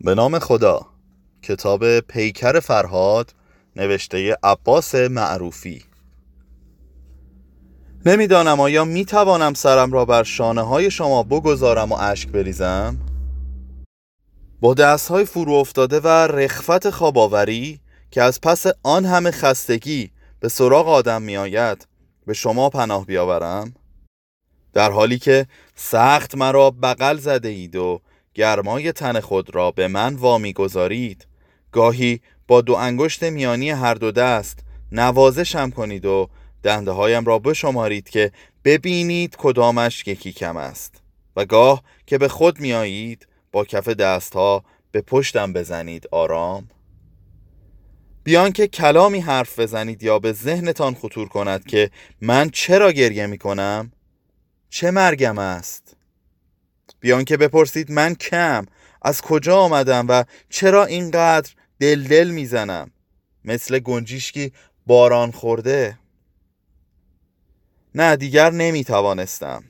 به نام خدا کتاب پیکر فرهاد نوشته عباس معروفی نمی‌دانم آیا می توانم سرم را بر شانه های شما بگذارم و اشک بریزم؟ با دست های فرو افتاده و رخفت خواباوری که از پس آن همه خستگی به سراغ آدم می آید به شما پناه بیاورم؟ در حالی که سخت مرا بغل زده اید و گرمای تن خود را به من وامی گذارید گاهی با دو انگشت میانی هر دو دست نوازشم کنید و دنده هایم را بشمارید که ببینید کدامش یکی کم است. و گاه که به خود میایید با کف دست ها به پشتم بزنید. آرام. بیان که کلامی حرف بزنید یا به ذهنتان خطور کند که من چرا گریه می کنم چه مرگم است؟ بیان که بپرسید من کم از کجا آمدم و چرا اینقدر دل دل می‌زنم؟ مثل گنجیشکی باران خورده. نه دیگر نمی توانستم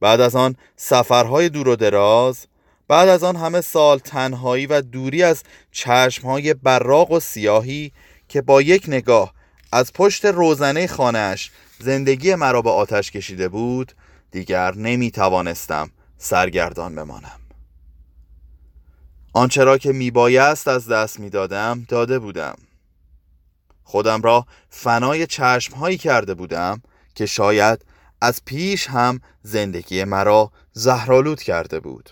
بعد از آن سفرهای دور و دراز بعد از آن همه سال تنهایی و دوری از چشمهای براق و سیاهی که با یک نگاه از پشت روزنه خانهش زندگی مرا به آتش کشیده بود دیگر نمی توانستم سرگردان بمانم. آنچه را که میبایست از دست می‌دادم داده بودم. خودم را فنای چشم هایی کرده بودم که شاید از پیش هم زندگی مرا زهرالود کرده بود.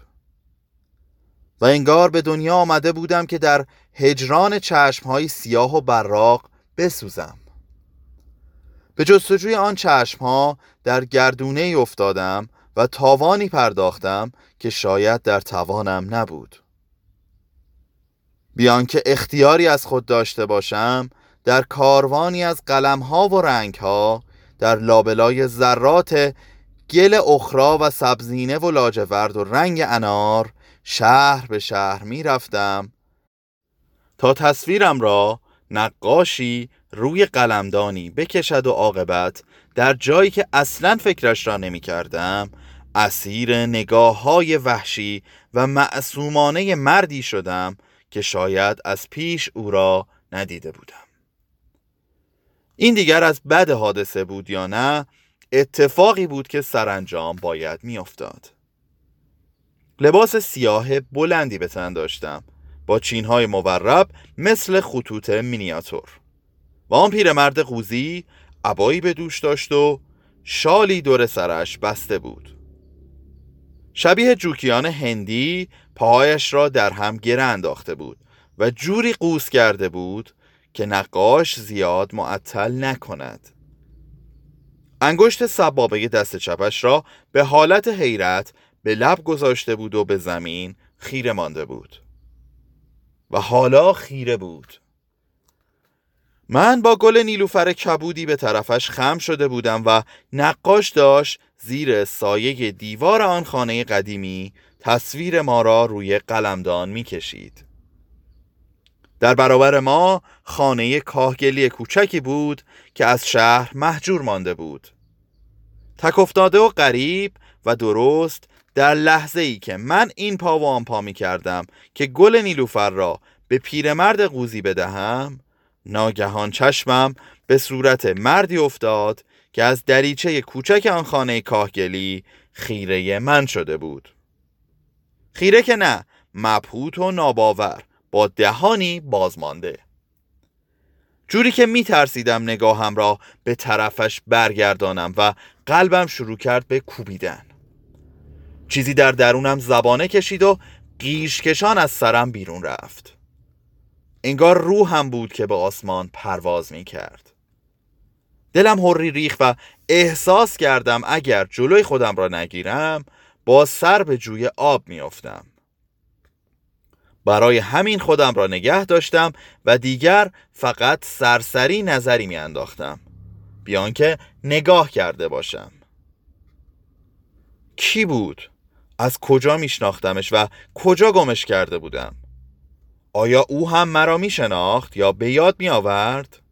و انگار به دنیا آمده بودم که در هجران چشم های سیاه و براق بسوزم. به جستجوی آن چشم ها در گردونه ای افتادم و تاوانی پرداختم که شاید در توانم نبود. بیان که اختیاری از خود داشته باشم در کاروانی از قلم ها و رنگ ها در لابلای ذرات گل اخرا و سبزینه و لاجورد و رنگ انار شهر به شهر می رفتم تا تصویرم را نقاشی روی قلمدانی بکشد و عاقبت در جایی که اصلا فکرش را نمی کردم اسیر نگاه های وحشی و معصومانه مردی شدم که شاید از پیش او را ندیده بودم. این دیگر از بد حادثه بود یا نه اتفاقی بود که سرانجام باید میافتاد. لباس سیاه بلندی به تن داشتم با چینهای مورب مثل خطوط مینیاتور. و آن پیرمرد قوزی عبایی به دوش داشت و شالی دور سرش بسته بود. شبیه جوکیان هندی پاهایش را در هم گره انداخته بود و جوری قوس کرده بود که نقاش زیاد معطل نکند. انگشت سبابه دست چپش را به حالت حیرت به لب گذاشته بود و به زمین خیره مانده بود. و حالا خیره بود. من با گل نیلوفر کبودی به طرفش خم شده بودم و نقاش داشت زیر سایه دیوار آن خانه قدیمی تصویر ما را روی قلمدان می‌کشید. در برابر ما خانه کاهگلی کوچکی بود که از شهر محجور مانده بود تک افتاده و غریب و درست در لحظه ای که من این پا و آن پا می کردم که گل نیلوفر را به پیرمرد قوزی بدهم ناگهان چشمم به صورت مردی افتاد که از دریچه کوچک آن خانه کاهگلی خیره من شده بود. خیره که نه مبهوت و ناباور با دهانی بازمانده. جوری که می ترسیدم نگاهم را به طرفش برگردانم و قلبم شروع کرد به کوبیدن. چیزی در درونم زبانه کشید و قیشکشان از سرم بیرون رفت. انگار روحم بود که به آسمان پرواز می کرد دلم هری ریخ و احساس کردم اگر جلوی خودم را نگیرم با سر به جوی آب میافتم برای همین خودم را نگه داشتم و دیگر فقط سرسری نظری میانداختم بیان که نگاه کرده باشم کی بود؟ از کجا میشناختمش و کجا گمش کرده بودم؟ آیا او هم مرا می شناخت یا به یاد می آورد؟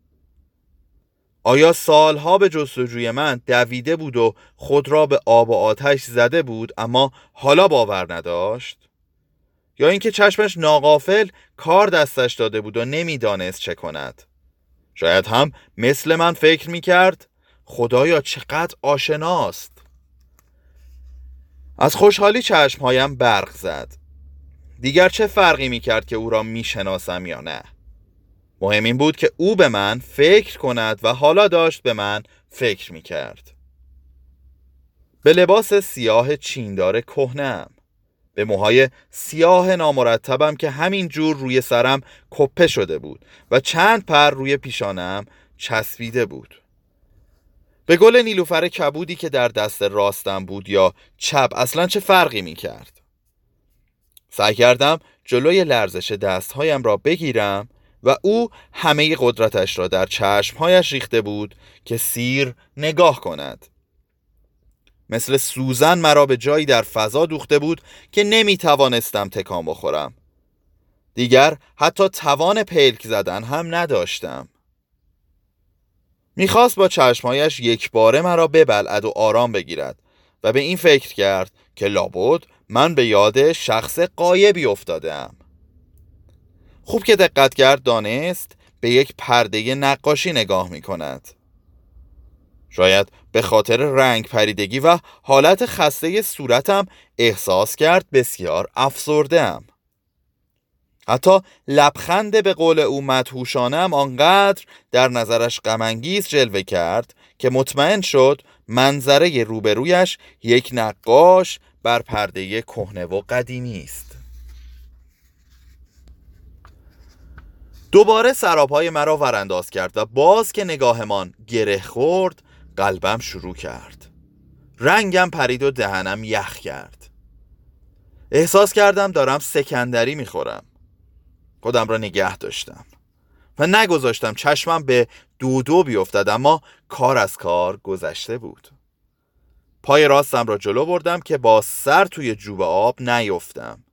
آیا سالها به جستجوی من دویده بود و خود را به آب و آتش زده بود اما حالا باور نداشت؟ یا اینکه چشمش ناقافل کار دستش داده بود و نمی‌دانست چه کند شاید هم مثل من فکر می کرد خدایا چقدر آشناست از خوشحالی چشمهایم برق زد دیگر چه فرقی می کرد که او را می شناسم یا نه؟ مهم این بود که او به من فکر کند و حالا داشت به من فکر می کرد به لباس سیاه چیندار کهنم به موهای سیاه نامرتبم که همین جور روی سرم کپه شده بود و چند پر روی پیشانم چسبیده بود. به گل نیلوفر کبودی که در دست راستم بود یا چپ اصلا چه فرقی می کرد سعی کردم جلوی لرزش دستهایم را بگیرم و او همه قدرتش را در چشمهایش ریخته بود که سیر نگاه کند. مثل سوزن مرا به جایی در فضا دوخته بود که نمی توانستم تکان بخورم. دیگر حتی توان پلک زدن هم نداشتم. می‌خواست با چشمهایش یک باره مرا ببلعد و آرام بگیرد و به این فکر کرد که لابد من به یاد شخص قایبی افتادم خوب که دقت کرد دانست به یک پرده نقاشی نگاه می کند شاید به خاطر رنگ پریدگی و حالت خسته صورتم احساس کرد بسیار افسردهام. حتی لبخند به قول او مدهوشانم آنقدر در نظرش غمانگیز جلوه کرد که مطمئن شد منظره روبرویش یک نقاش بر پرده کهنه و قدیمی است. دوباره سرابهای مرا ورانداز کرد و باز که نگاهمان گره خورد قلبم شروع کرد. رنگم پرید و دهنم یخ کرد. احساس کردم دارم سکندری می‌خورم. خودم را نگه داشتم و نگذاشتم چشمم به دودو بیفتد اما کار از کار گذشته بود. پای راستم را جلو بردم که با سر توی جوب آب نیفتم.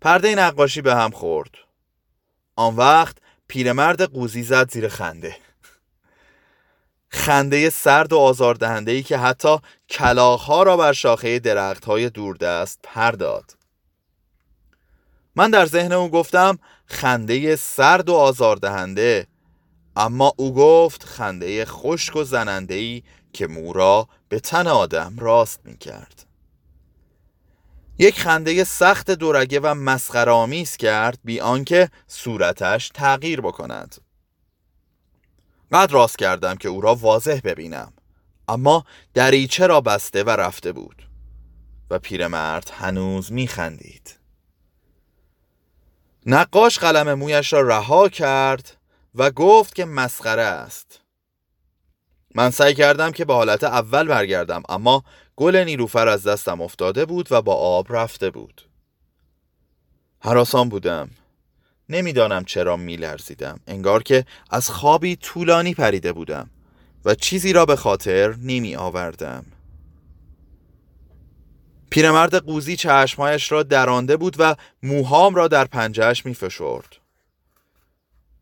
پرده نقاشی به هم خورد. آن وقت پیرمرد قوزی زد زیر خنده. خنده سرد و آزاردهنده ای که حتی کلاغها را بر شاخه درخت های دوردست پر داد من در ذهن او گفتم خنده سرد و آزاردهنده. اما او گفت خنده خشک و زننده که مورا به تن آدم راست می کرد یک خنده سخت دورگه و مسخرآمیز کرد بی آنکه صورتش تغییر بکند. قد راست کردم که او را واضح ببینم اما دریچه را بسته و رفته بود و پیرمرد هنوز میخندید. نقاش قلم مویش را رها کرد و گفت که مسخره است. من سعی کردم که به حالت اول برگردم اما گل نیروفر از دستم افتاده بود و با آب رفته بود. حراسان بودم. نمی‌دانم چرا میلرزیدم. انگار که از خوابی طولانی پریده بودم و چیزی را به خاطر نمی آوردم پیرمرد قوزی چشمهایش را درانده بود و موهام را در پنجهش می فشرد.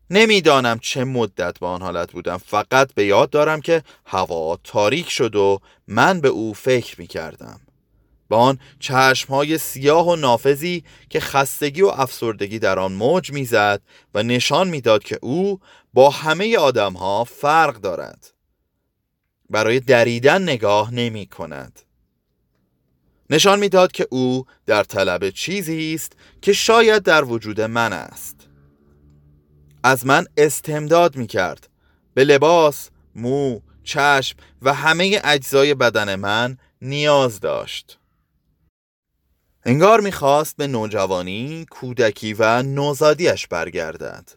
نمی‌دانم چه مدت با آن حالت بودم. فقط به یاد دارم که هوا تاریک شد و من به او فکر می کردم با آن چشمهای سیاه و نافذی که خستگی و افسردگی در آن موج می‌زد و نشان می‌داد که او با همه آدمها فرق دارد. برای دریدن نگاه نمی کند نشان می‌داد که او در طلب چیزی است که شاید در وجود من است. از من استمداد می کرد به لباس، مو، چشم و همه اجزای بدن من نیاز داشت. انگار می‌خواست به نوجوانی، کودکی و نوزادیش برگردد.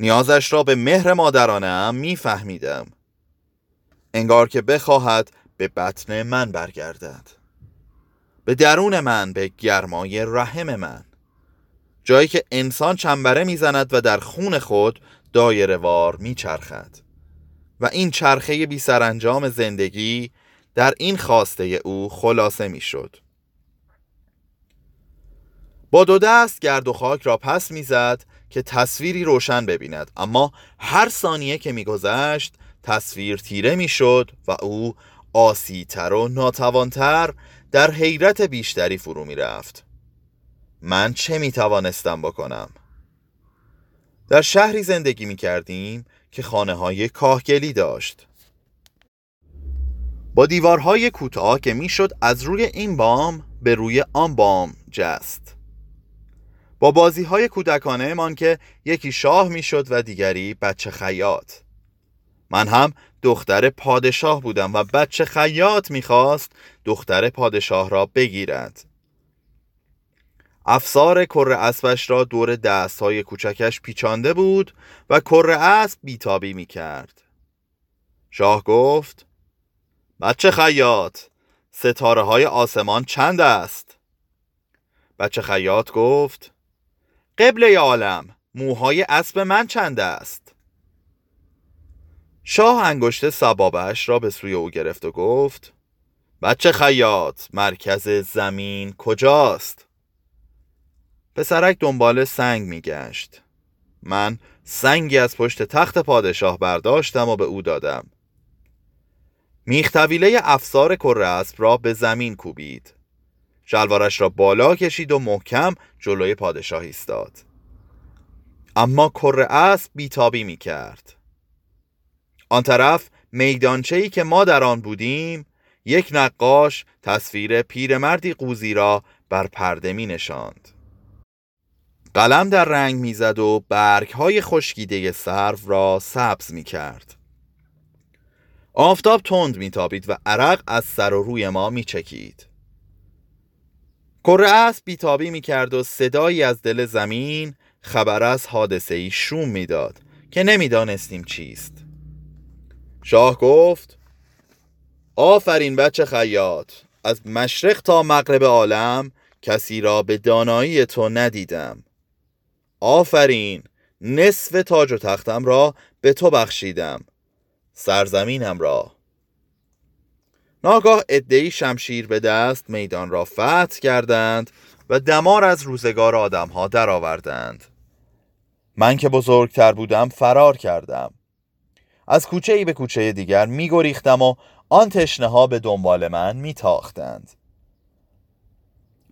نیازش را به مهر مادرانم میفهمیدم. انگار که بخواهد به بطن من برگردد. به درون من به گرمای رحم من. جایی که انسان چنبره می‌زند و در خون خود دایره وار میچرخد. و این چرخه بی سرانجام زندگی در این خواسته او خلاصه می‌شد. با دو دست گرد و خاک را پس می‌زد که تصویری روشن ببیند. اما هر ثانیه که میگذشت تصویر تیره می‌شد و او آسیتر و ناتوانتر در حیرت بیشتری فرو می‌رفت. من چه می توانستم بکنم؟ در شهری زندگی می کردیم که خانه های کاهگلی داشت. با دیوارهای کوتاه که می‌شد از روی این بام به روی آن بام جست. با بازی های کودکانه من که یکی شاه می‌شد و دیگری بچه خیاط. من هم دختر پادشاه بودم و بچه خیاط می‌خواست دختر پادشاه را بگیرد. افسار کر اسبش را دور دست های کوچکش پیچانده بود و کر اسب بیتابی می‌کرد شاه گفت بچه خیاط ستاره های آسمان چند است؟ بچه خیاط گفت قبله عالم موهای اسب من چند است؟ شاه انگشت سبابش را به سوی او گرفت و گفت بچه خیاط مرکز زمین کجاست؟ پسرک دنبال سنگ میگشت. من سنگی از پشت تخت پادشاه برداشتم و به او دادم. میختویله افسار کره اسب را به زمین کوبید. شلوارش را بالا کشید و محکم جلوی پادشاه ایستاد. اما کره اسب بیتابی می کرد آن طرف میدانچه که ما در آن بودیم یک نقاش تصویر پیرمردی قوزی را بر پرده می نشاند قلم در رنگ می‌زد و برگ های خشکیده سرو را سبز می کرد آفتاب تند میتابید و عرق از سر و روی ما میچکید. کره اسب بیتابی می‌کرد و صدایی از دل زمین خبر از حادثه ای شوم می‌داد که نمی‌دانستیم چیست. شاه گفت آفرین بچه خیاط از مشرق تا مغرب عالم کسی را به دانایی تو ندیدم. آفرین نصف تاج و تختم را به تو بخشیدم سرزمینم را ناگاه ادهی شمشیر به دست میدان را فتح کردند و دمار از روزگار آدمها درآوردند. من که بزرگتر بودم فرار کردم از کوچه ای به کوچه دیگر می گریختم و آن تشنه ها به دنبال من می تاختند.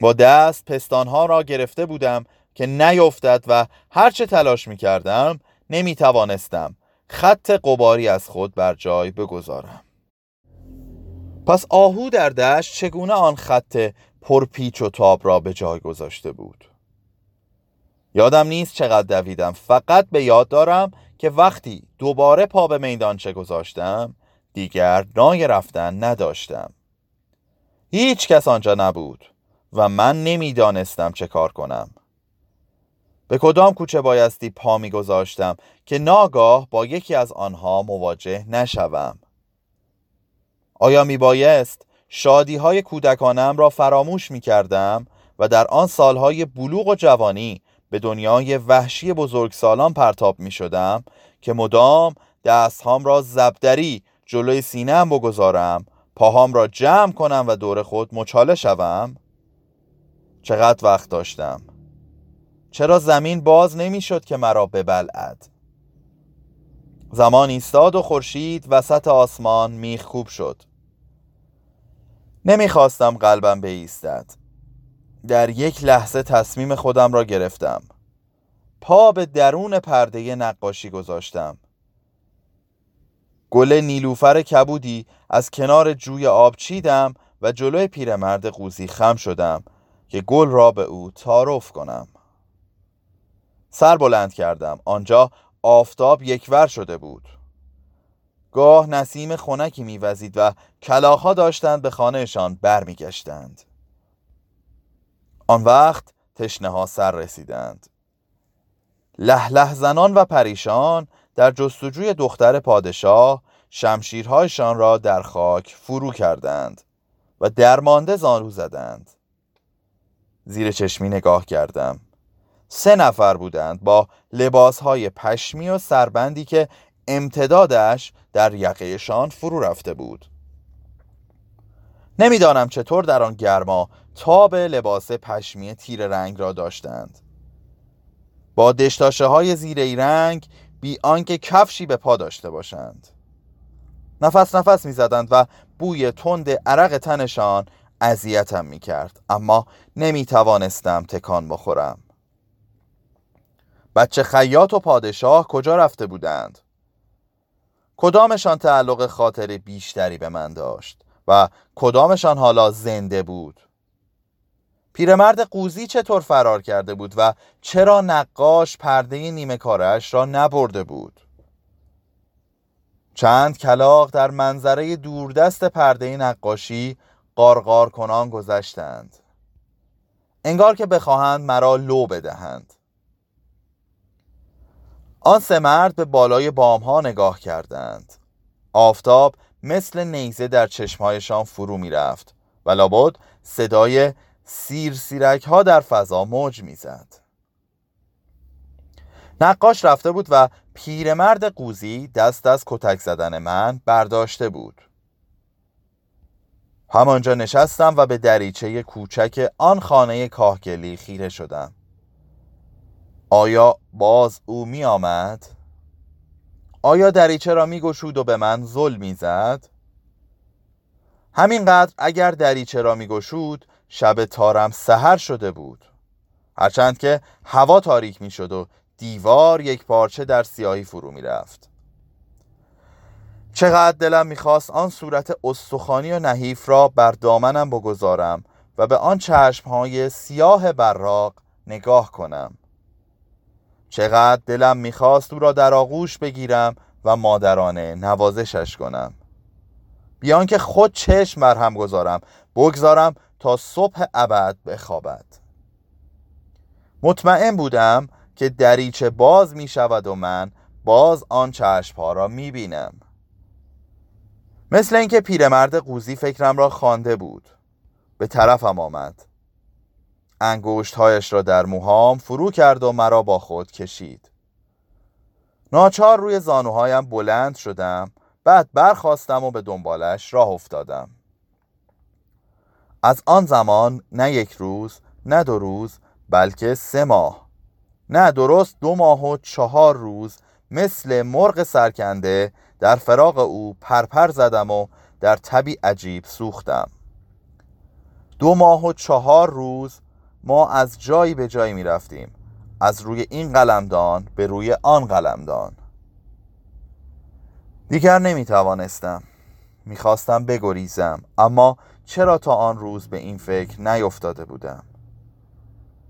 با دست پستانها را گرفته بودم که نیفتد و هرچه تلاش می کردم نمی توانستم خط قباری از خود بر جای بگذارم. پس آهو در دشت چگونه آن خط پرپیچ و تاب را به جای گذاشته بود؟ یادم نیست چقدر دویدم. فقط به یاد دارم که وقتی دوباره پا به میدانچه گذاشتم دیگر نای رفتن نداشتم. هیچ کس آنجا نبود و من نمی‌دانستم چه کار کنم. به کدام کوچه بایستی پا میگذاشتم که ناگاه با یکی از آنها مواجه نشوم؟ آیا می بایست شادی های کودکانم را فراموش می کردم و در آن سالهای بلوغ و جوانی به دنیای وحشی بزرگسالان پرتاب می شدم که مدام دستهام را زبدری جلوی سینهام بگذارم پاهام را جمع کنم و دور خود مچاله شوم؟ چقدر وقت داشتم؟ چرا زمین باز نمی‌شد که مرا ببلعد؟ زمان ایستاد و خورشید وسط آسمان میخکوب شد. نمی‌خواستم قلبم بایستد در یک لحظه تصمیم خودم را گرفتم. پا به درون پرده نقاشی گذاشتم. گل نیلوفر کبودی از کنار جوی آب چیدم و جلوی پیرمرد قوزی خم شدم که گل را به او تعارف کنم. سر بلند کردم. آنجا آفتاب یکور شده بود. گاه نسیم خنکی میوزید و کلاخها داشتند به خانهشان برمیگشتند. آن وقت تشنه ها سر رسیدند. له له زنان و پریشان در جستجوی دختر پادشاه شمشیرهایشان را در خاک فرو کردند و درمانده زانو زدند. زیر چشمی نگاه کردم. سه نفر بودند با لباسهای پشمی و سربندی که امتدادش در یقهشان فرو رفته بود. نمی‌دانم چطور در آن گرما تاب لباس پشمی تیر رنگ را داشتند. با دشتاشه های زیره رنگ بی آنکه کفشی به پا داشته باشند. نفس نفس می زدند و بوی تند عرق تنشان اذیتم می کرد اما نمی توانستم تکان بخورم. بچه خیاط و پادشاه کجا رفته بودند؟ کدامشان تعلق خاطر بیشتری به من داشت و کدامشان حالا زنده بود؟ پیرمرد قوزی چطور فرار کرده بود و چرا نقاش پرده نیمه کارش را نبرده بود؟ چند کلاق در منظره دوردست پرده نقاشی قارقار کنان گذشتند انگار که بخواهند مرا لو بدهند آن سه مرد به بالای بام ها نگاه کردند. آفتاب مثل نیزه در چشمهایشان فرو می رفت و لابد صدای سیر سیرک ها در فضا موج می‌زد. نقاش رفته بود و پیرمرد قوزی دست از کتک زدن من برداشته بود. همانجا نشستم و به دریچه کوچک آن خانه کاهگلی خیره شدم. آیا باز او می آمد؟ آیا دریچه را می گشود و به من ظلم می زد؟ همینقدر اگر دریچه را می گشود شب تارم سهر شده بود هرچند که هوا تاریک می شد و دیوار یک پارچه در سیاهی فرو می رفت چقدر دلم می‌خواست آن صورت استخوانی و نحیف را بر دامنم بگذارم و به آن چشمهای سیاه براق نگاه کنم چقدر دلم می‌خواست او را در آغوش بگیرم و مادرانه نوازشش کنم. بیان که خود چشم بر هم گذارم بگذارم تا صبح ابد بخوابد. مطمئن بودم که دریچه باز می شود و من باز آن چشم را می بینم مثل اینکه پیرمرد قوزی فکرم را خوانده بود. به طرفم آمد. انگشتهایش را در موهام فرو کرد و مرا با خود کشید. ناچار روی زانوهایم بلند شدم بعد برخواستم و به دنبالش راه افتادم. از آن زمان نه یک روز نه دو روز بلکه سه ماه. نه درست دو ماه و چهار روز مثل مرغ سرکنده در فراغ او پرپر زدم و در تبی عجیب سوختم. دو ماه و چهار روز ما از جایی به جایی می رفتیم از روی این قلمدان به روی آن قلمدان. دیگر نمی توانستم می‌خواستم بگریزم اما چرا تا آن روز به این فکر نیفتاده بودم؟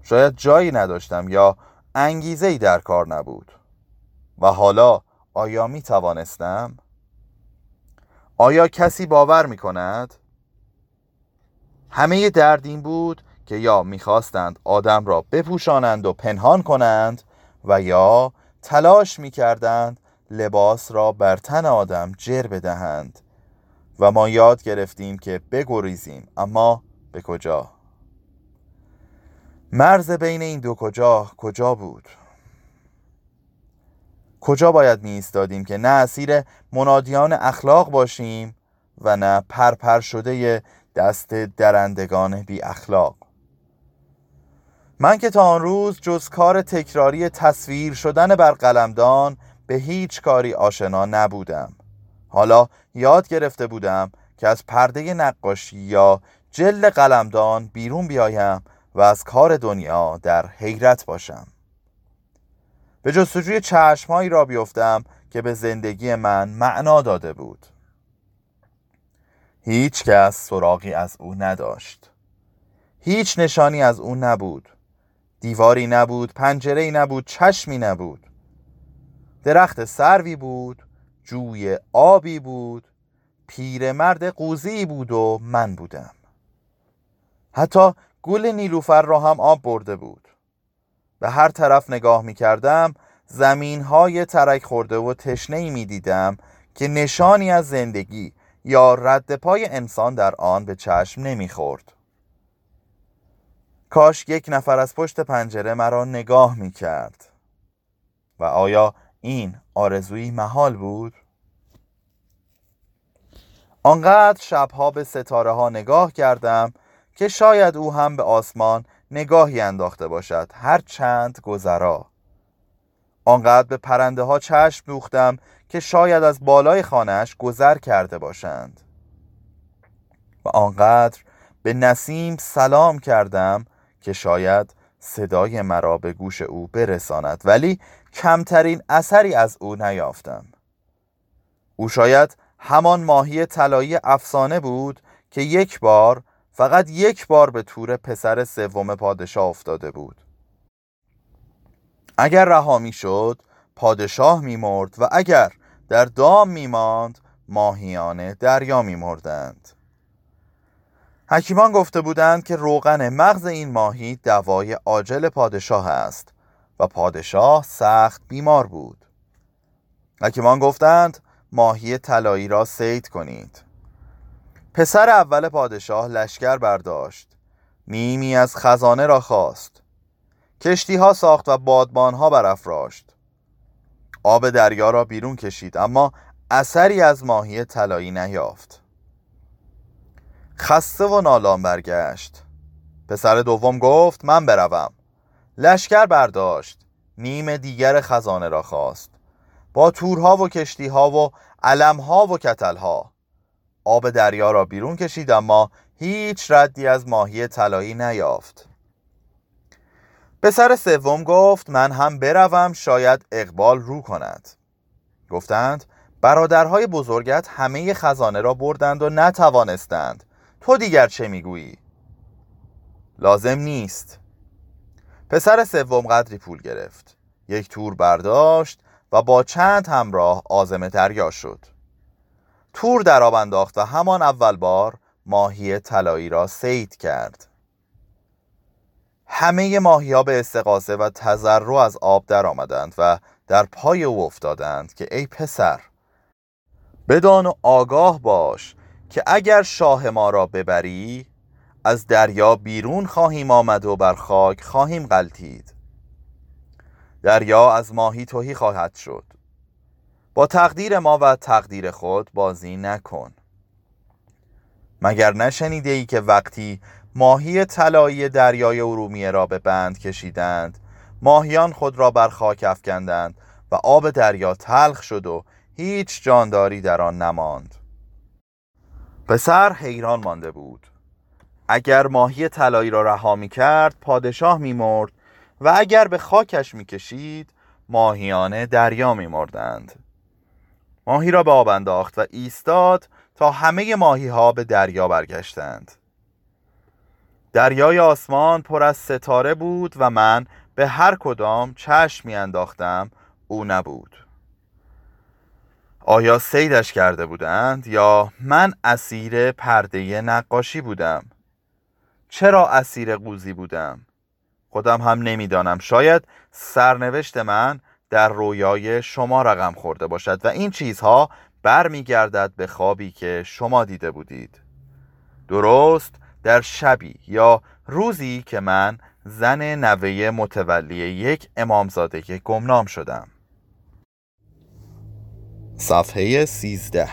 شاید جایی نداشتم یا انگیزه ای در کار نبود. و حالا آیا می توانستم؟ آیا کسی باور می کند؟ همه درد این بود که یا می‌خواستند آدم را بپوشانند و پنهان کنند و یا تلاش می‌کردند لباس را بر تن آدم جر بدهند و ما یاد گرفتیم که بگریزیم. اما به کجا؟ مرز بین این دو کجا کجا بود؟ کجا باید می ایستادیم که نه اسیر منادیان اخلاق باشیم و نه پرپر شده دست درندگان بی اخلاق من که تا آن روز جز کار تکراری تصویر شدن بر قلمدان به هیچ کاری آشنا نبودم. حالا یاد گرفته بودم که از پرده نقاشی یا جلد قلمدان بیرون بیایم و از کار دنیا در حیرت باشم. به جستجوی چشمهایی را بیفتم که به زندگی من معنا داده بود. هیچ کس سراغی از او نداشت. هیچ نشانی از او نبود. دیواری نبود پنجره نبود چشمی نبود. درخت سروی بود جوی آبی بود پیرمرد قوزی بود و من بودم. حتی گل نیلوفر را هم آب برده بود. به هر طرف نگاه می کردم زمین های ترک خورده و تشنه می دیدم که نشانی از زندگی یا رد پای انسان در آن به چشم نمی خورد. کاش یک نفر از پشت پنجره مرا نگاه می کرد و آیا این آرزویی محال بود؟ آنقدر شبها به ستاره ها نگاه کردم که شاید او هم به آسمان نگاهی انداخته باشد هر چند گذرا. آنقدر به پرنده ها چشم دوختم که شاید از بالای خانهش گذر کرده باشند. و آنقدر به نسیم سلام کردم که شاید صدای مرا به گوش او برساند ولی کمترین اثری از او نیافتم. او شاید همان ماهی طلایی افسانه بود که یک بار فقط یک بار به تور پسر سوم پادشاه افتاده بود. اگر رها می شد پادشاه می مرد و اگر در دام می ماند ماهیان دریا می مردند حکیمان گفته بودند که روغن مغز این ماهی دوای عاجل پادشاه است و پادشاه سخت بیمار بود. حکیمان گفتند ماهی طلایی را سید کنید. پسر اول پادشاه لشکر برداشت. نیمی از خزانه را خواست. کشتی ها ساخت و بادبان ها برافراشت. آب دریا را بیرون کشید اما اثری از ماهی طلایی نیافت. خسته و نالان برگشت. پسر دوم گفت من بروم. لشکر برداشت. نیم دیگر خزانه را خواست. با تورها و کشتیها و علمها و کتلها. آب دریا را بیرون کشید اما هیچ ردی از ماهی طلایی نیافت. پسر سوم گفت من هم بروم شاید اقبال رو کند. گفتند برادرهای بزرگت همه خزانه را بردند و نتوانستند. تو دیگر چه می‌گویی؟ لازم نیست. پسر سوم قدری پول گرفت. یک تور برداشت و با چند همراه آزم دریا شد. تور در آب انداخت و همان اول بار ماهی طلایی را سید کرد. همه ماهی ها به استقاسه و تذرع از آب در آمدند و در پای او افتادند که ای پسر بدان و آگاه باش که اگر شاه ما را ببری از دریا بیرون خواهیم آمد و بر خاک خواهیم غلطید دریا از ماهی توهی خواهد شد. با تقدیر ما و تقدیر خود بازی نکن. مگر نشنیده ای که وقتی ماهی طلایی دریای ارومیه را به بند کشیدند ماهیان خود را بر خاک افکندند و آب دریا تلخ شد و هیچ جانداری در آن نماند؟ پسر حیران مانده بود. اگر ماهی طلایی را رها می کرد پادشاه می مرد و اگر به خاکش می کشید ماهیان دریا می مردند ماهی را به آب انداخت و ایستاد تا همه ماهی ها به دریا برگشتند. دریای آسمان پر از ستاره بود و من به هر کدام چشم انداختم او نبود. آیا سیدش کرده بودند یا من اسیر پرده نقاشی بودم؟ چرا اسیر قوزی بودم؟ خودم هم نمی‌دانم. شاید سرنوشت من در رویای شما رقم خورده باشد و این چیزها برمیگردد به خوابی که شما دیده بودید. درست در شبی یا روزی که من زن نوه متولی یک امامزاده گمنام شدم. صفحه سیزده.